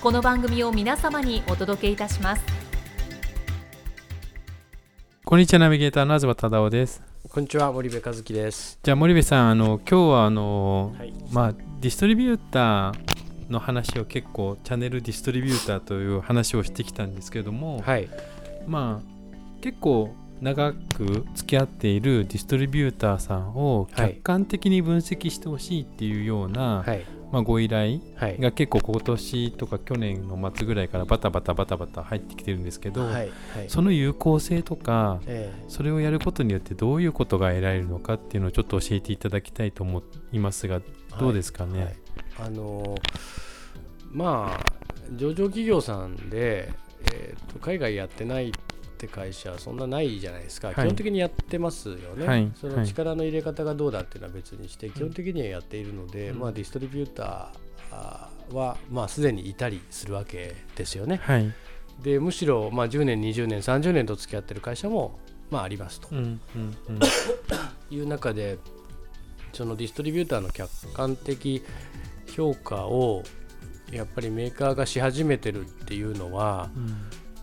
この番組を皆様にお届けいたします。こんにちはナビゲーターの東忠夫です。こんにちは森部和樹です。じゃあ森部さんあの今日はあの、はい。まあディストリビューターの話を結構チャンネルディストリビューターという話をしてきたんですけども、はい。まあ結構長く付き合っているディストリビューターさんをはい。客観的に分析してほしいっていうような、はいまあ、ご依頼はい。が結構今年とか去年の末ぐらいからバタバタバタバタ入ってきてるんですけど、はいはい。その有効性とかえそれをやることによってどういうことが得られるのかっていうのをちょっと教えていただきたいと思いますがえどうですかね、はいあのーまあ上場企業さんで、えーと海外やってないって会社はそんなないじゃないですか、はい。基本的にやってますよね、はい。その力の入れ方がどうだっていうのは別にして、基本的にはやっているので、うん。まあ、ディストリビューターは、まあ、すでにいたりするわけですよね。はい、でむしろ、まあ、10年、20年、30年と付き合ってる会社も、まあ、ありますと。うんうんうん。いう中でそのディストリビューターの客観的評価をやっぱりメーカーがし始めてるっていうのは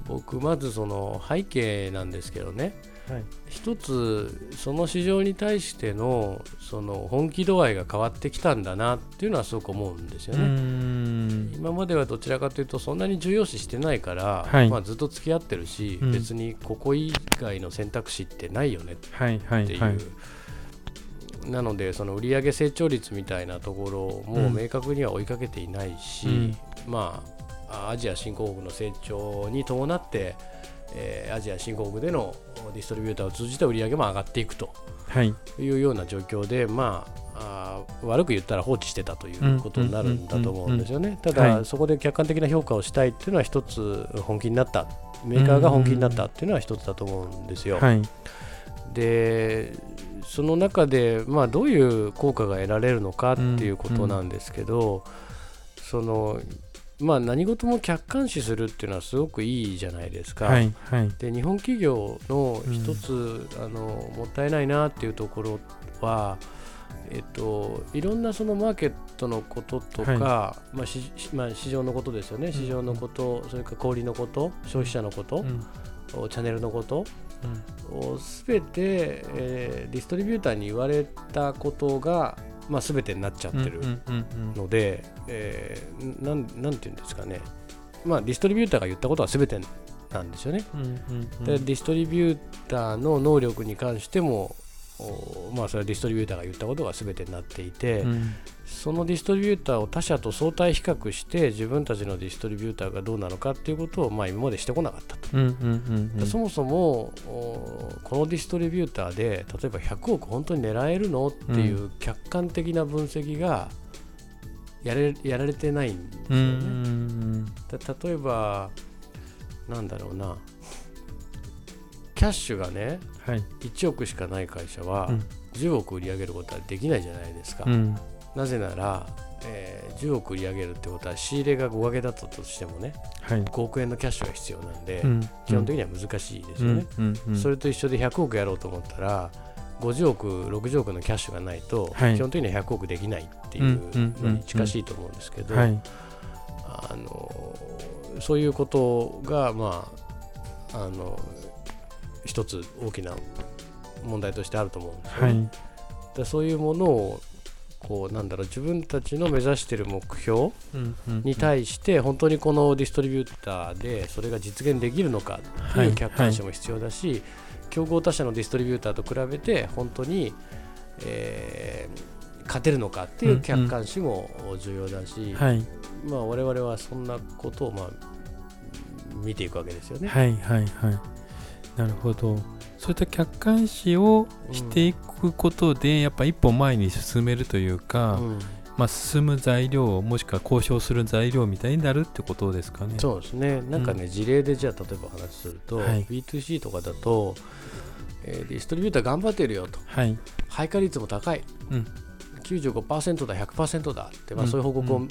僕まずその背景なんですけどね。はい。一つその市場に対してのその本気度合いが変わってきたんだなっていうのはすごく思うんですよね。ん。今まではどちらかというとそんなに重要視してないから、はい。まあ、ずっと付き合ってるし、うん。別にここ以外の選択肢ってないよねはいはっていう、いはいなのでその売上成長率みたいなところも明確には追いかけていないし、うん。まあアジア新興国の成長に伴って、えーアジア新興国でのディストリビューターを通じた売上も上がっていくと。はい。いうような状況でまああー悪く言ったら放置してたということになるんだと思うんですよね。ただ、はい。そこで客観的な評価をしたいっていうのは一つ本気になったメーカーが本気になったっていうのは一つだと思うんですよ。はい。でその中で、まあ、どういう効果が得られるのかっていうことなんですけど、そのまあ、何事も客観視するっていうのはすごくいいじゃないですか。はいはい。で日本企業の一つ、あのもったいないなっていうところは、えっと、いろんなそのマーケットのこととか、はまあしまあ、市場のことですよね、市場のこと、それから小売りのこと、消費者のことう、ん。チャンネルのこと、うん。すべて、えーディストリビューターに言われたことが、まあ、全てになっちゃってるので、えーなんなんていうんですかね、まあ、ディストリビューターが言ったことは全てなんですよね。でディストリビューターの能力に関しても、おまあ、それはディストリビューターが言ったことが全てになっていて、うんそのディストリビューターを他社と相対比較して自分たちのディストリビューターがどうなのかっていうことを、まあ、今までしてこなかったと。うんうんうんうんそもそもおこのディストリビューターで例えば100億本当に狙えるのっていう客観的な分析がやれやられてないんですようんうね。んた例えばなんだろうなキャッシュがねはい。1億しかない会社はうん。10億売り上げることはできないじゃないですか。うん。なぜなら、えー10億売り上げるってことは仕入れが5掛けだったとしてもねはい。5億円のキャッシュが必要なんで、うん。基本的には難しいですよね。それと一緒で100億やろうと思ったら50億60億のキャッシュがないと、はい。基本的には100億できないっていうのに近しいと思うんですけど、はい。あのそういうことがまああの一つ大きな問題としてあると思うんですよね。はい。でそういうものをこうなんだろう自分たちの目指している目標に対して本当にこのディストリビューターでそれが実現できるのかってはい。いう客観視も必要だし、競合他社のディストリビューターと比べて本当に、えー勝てるのかっていう客観視も重要だし、はい。まあ、我々はそんなことをまあ見ていくわけですよね。はいはいはいなるほど。そういった客観視をしていくことで、やっぱ一歩前に進めるというか、うん。まあ、進む材料もしくは交渉する材料みたいになるってことですかね。そうですね、なんかね、事例でじゃあ、例えばお話しすると、はい。B2C とかだと、えーディストリビューター頑張ってるよと、はい、配下率も高い、うん。95%だ、100%だって、まあ、うん。そういう報告を、う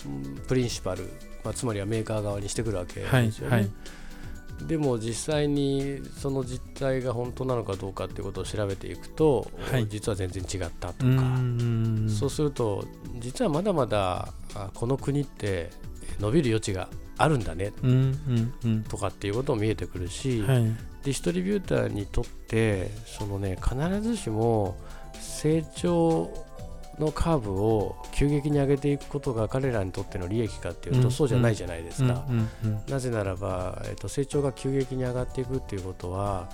プリンシパル、まあ、つまりはメーカー側にしてくるわけはいですよね。はいでも実際にその実態が本当なのかどうかっていうことを調べていくと、はい。実は全然違ったとか、ん。そうすると実はまだまだあこの国って伸びる余地があるんだねとかっていうことも見えてくるし、うんはい。ディストリビューターにとってそのね必ずしも成長のカーブを急激に上げていくことが彼らにとっての利益かっていうと、うん。そうじゃないじゃないですか。なぜならば、えっと成長が急激に上がっていくっていうことは、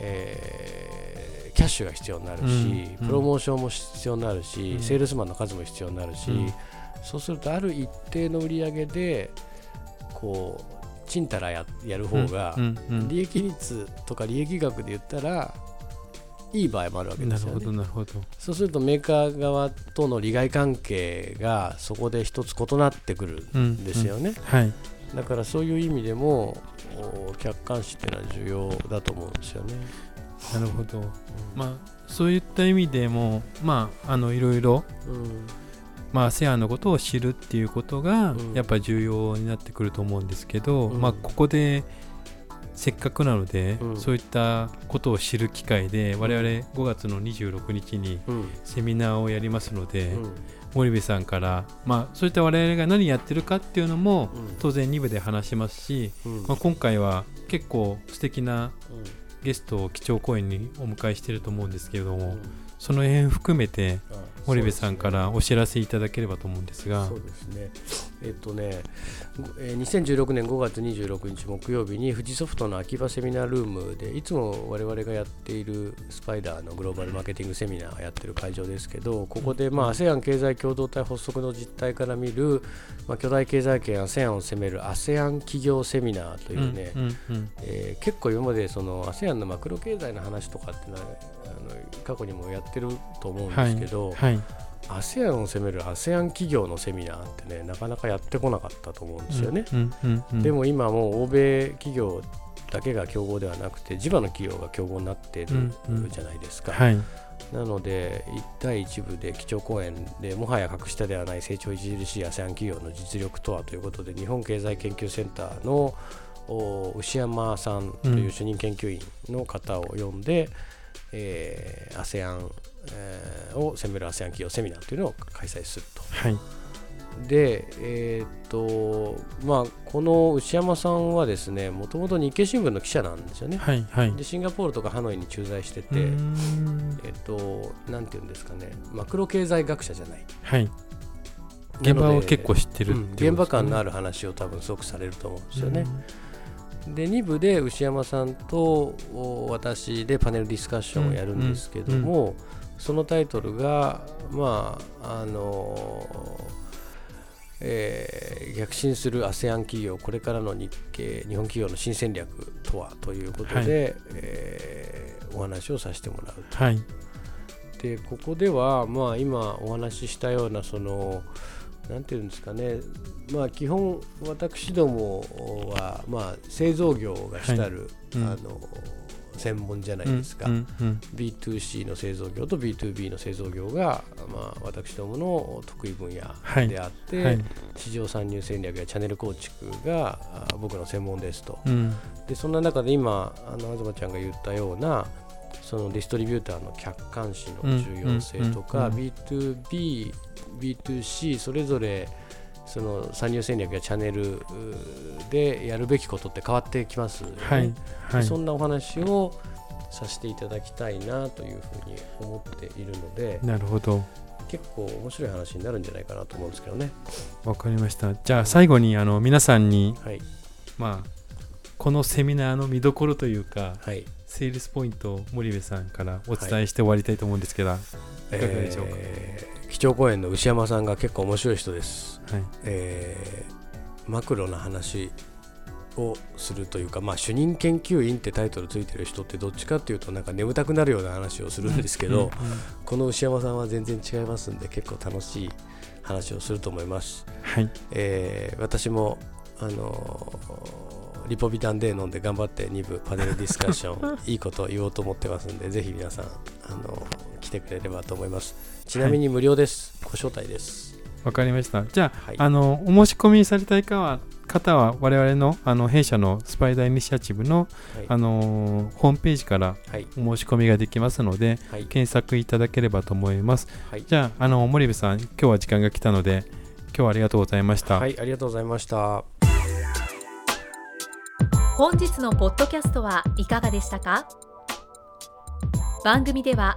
えーキャッシュが必要になるし、うん。プロモーションも必要になるし、うん。セールスマンの数も必要になるし、うん。そうするとある一定の売り上げでこうちんたらややる方が、利益率とか利益額で言ったらいい場合もあるわけですよね。なるほど。なるほど。そうするとメーカー側との利害関係がそこで一つ異なってくるうんんですよね。はい。だからそういう意味でもお客観視っていうのは重要だと思うんですよね。なるほど。まあそういった意味でもまああのいろいろうん。まあ ASEAN のことを知るっていうことがうん。やっぱ重要になってくると思うんですけど、うん。まあここでせっかくなので、うん。そういったことを知る機会で我々5月の26日にうん。セミナーをやりますので、うん。森部さんから、まあ、そういった我々が何やってるかっていうのもうん。当然2部で話しますし、うん。まあ、今回は結構素敵なうん。ゲストを基調講演にお迎えしていると思うんですけれども、うんその辺含めてあ森部さんからお知らせいただければと思うんですが。そうですね。えっとね、ごえー2016年5月26日木曜日に富士ソフトの秋葉セミナールームでいつも我々がやっているスパイダーのグローバルマーケティングセミナーをやってる会場ですけどここで、まあ、ASEAN 経済共同体発足の実態から見る、まあ、巨大経済圏 ASEAN を攻める ASEAN 企業セミナーというね、えー結構今までその ASEAN のマクロ経済の話とかっていうのはあの過去にもやってると思うんですけど、はい ASEAN を攻める ASEAN 企業のセミナーってねなかなかやってこなかったと思うんですよね、うんうんうんでも今もう欧米企業だけが競合ではなくて地場の企業が競合になっているうんうんじゃないですか、はい。なので1対1部で基調講演でもはや格下ではない成長著しい ASEAN 企業の実力とはということで日本経済研究センターのお牛山さんという主任研究員の方を呼んで、えー ASEAN、えーを攻める ASEAN 企業セミナーというのを開催すると。はいで、えーっとまあ、この牛山さんはですねもともと日経新聞の記者なんですよね。はいはいでシンガポールとかハノイに駐在してうて、えっと、なんていうんですかね、マクロ経済学者じゃない。はい現場を結構知ってるうんっていう現場感のあるる話を多分すごくされると思うんですよね。で、2部で牛山さんとお私でパネルディスカッションをやるんですけども、そのタイトルが、まあ、あのえー逆進する ASEAN 企業、これからの日系日本企業の新戦略とはということで、はい。えーお話をさせてもらうと。はい。でここでは、まあ、今お話ししたようなそのなんていうんですかね、まあ、基本私どもは、まあ、製造業が主たる、うん。あの専門じゃないうんですか、うんうん B2C の製造業と B2B の製造業が、まあ、私どもの得意分野はい。であって、はい。市場参入戦略やチャンネル構築があ僕の専門ですと。うん。でそんな中で今あの東ちゃんが言ったようなそのディストリビューターの客観視の重要性とか、うんうん B2B、B2C それぞれその参入戦略やチャンネルでやるべきことって変わってきますよね、はいはい。そんなお話をさせていただきたいなというふうに思っているのでなるほど。結構面白い話になるんじゃないかなと思うんですけどね。わかりました。じゃあ最後にあの皆さんにはい。まあこのセミナーの見どころというかはい。セールスポイントを森部さんからお伝えして終わりたいと思うんですけど、はいいかがでしょうか？えー基調講演の牛山さんが結構面白い人です。はい。えーマクロな話をするというか、まあ、主任研究員ってタイトルついてる人ってどっちかっていうとなんか眠たくなるような話をするんですけど、この牛山さんは全然違いますんで結構楽しい話をすると思います、はい。えー私もあのーリポビタン D 飲んで頑張って2部パネルディスカッション いいことを言おうと思ってますんでぜひ皆さん、あのてくれればと思います。ちなみに無料です、ご招待です。わかりました。じゃあはい。あのお申し込みされたい方は方は我々のあの弊社のスパイダーイニシアチブの、はい。あのーホームページからはい。お申し込みができますのではい。検索いただければと思います。はい。じゃああの森部さん今日は時間が来たので今日はありがとうございました、はい、ありがとうございました。本日のポッドキャストはいかがでしたか？番組では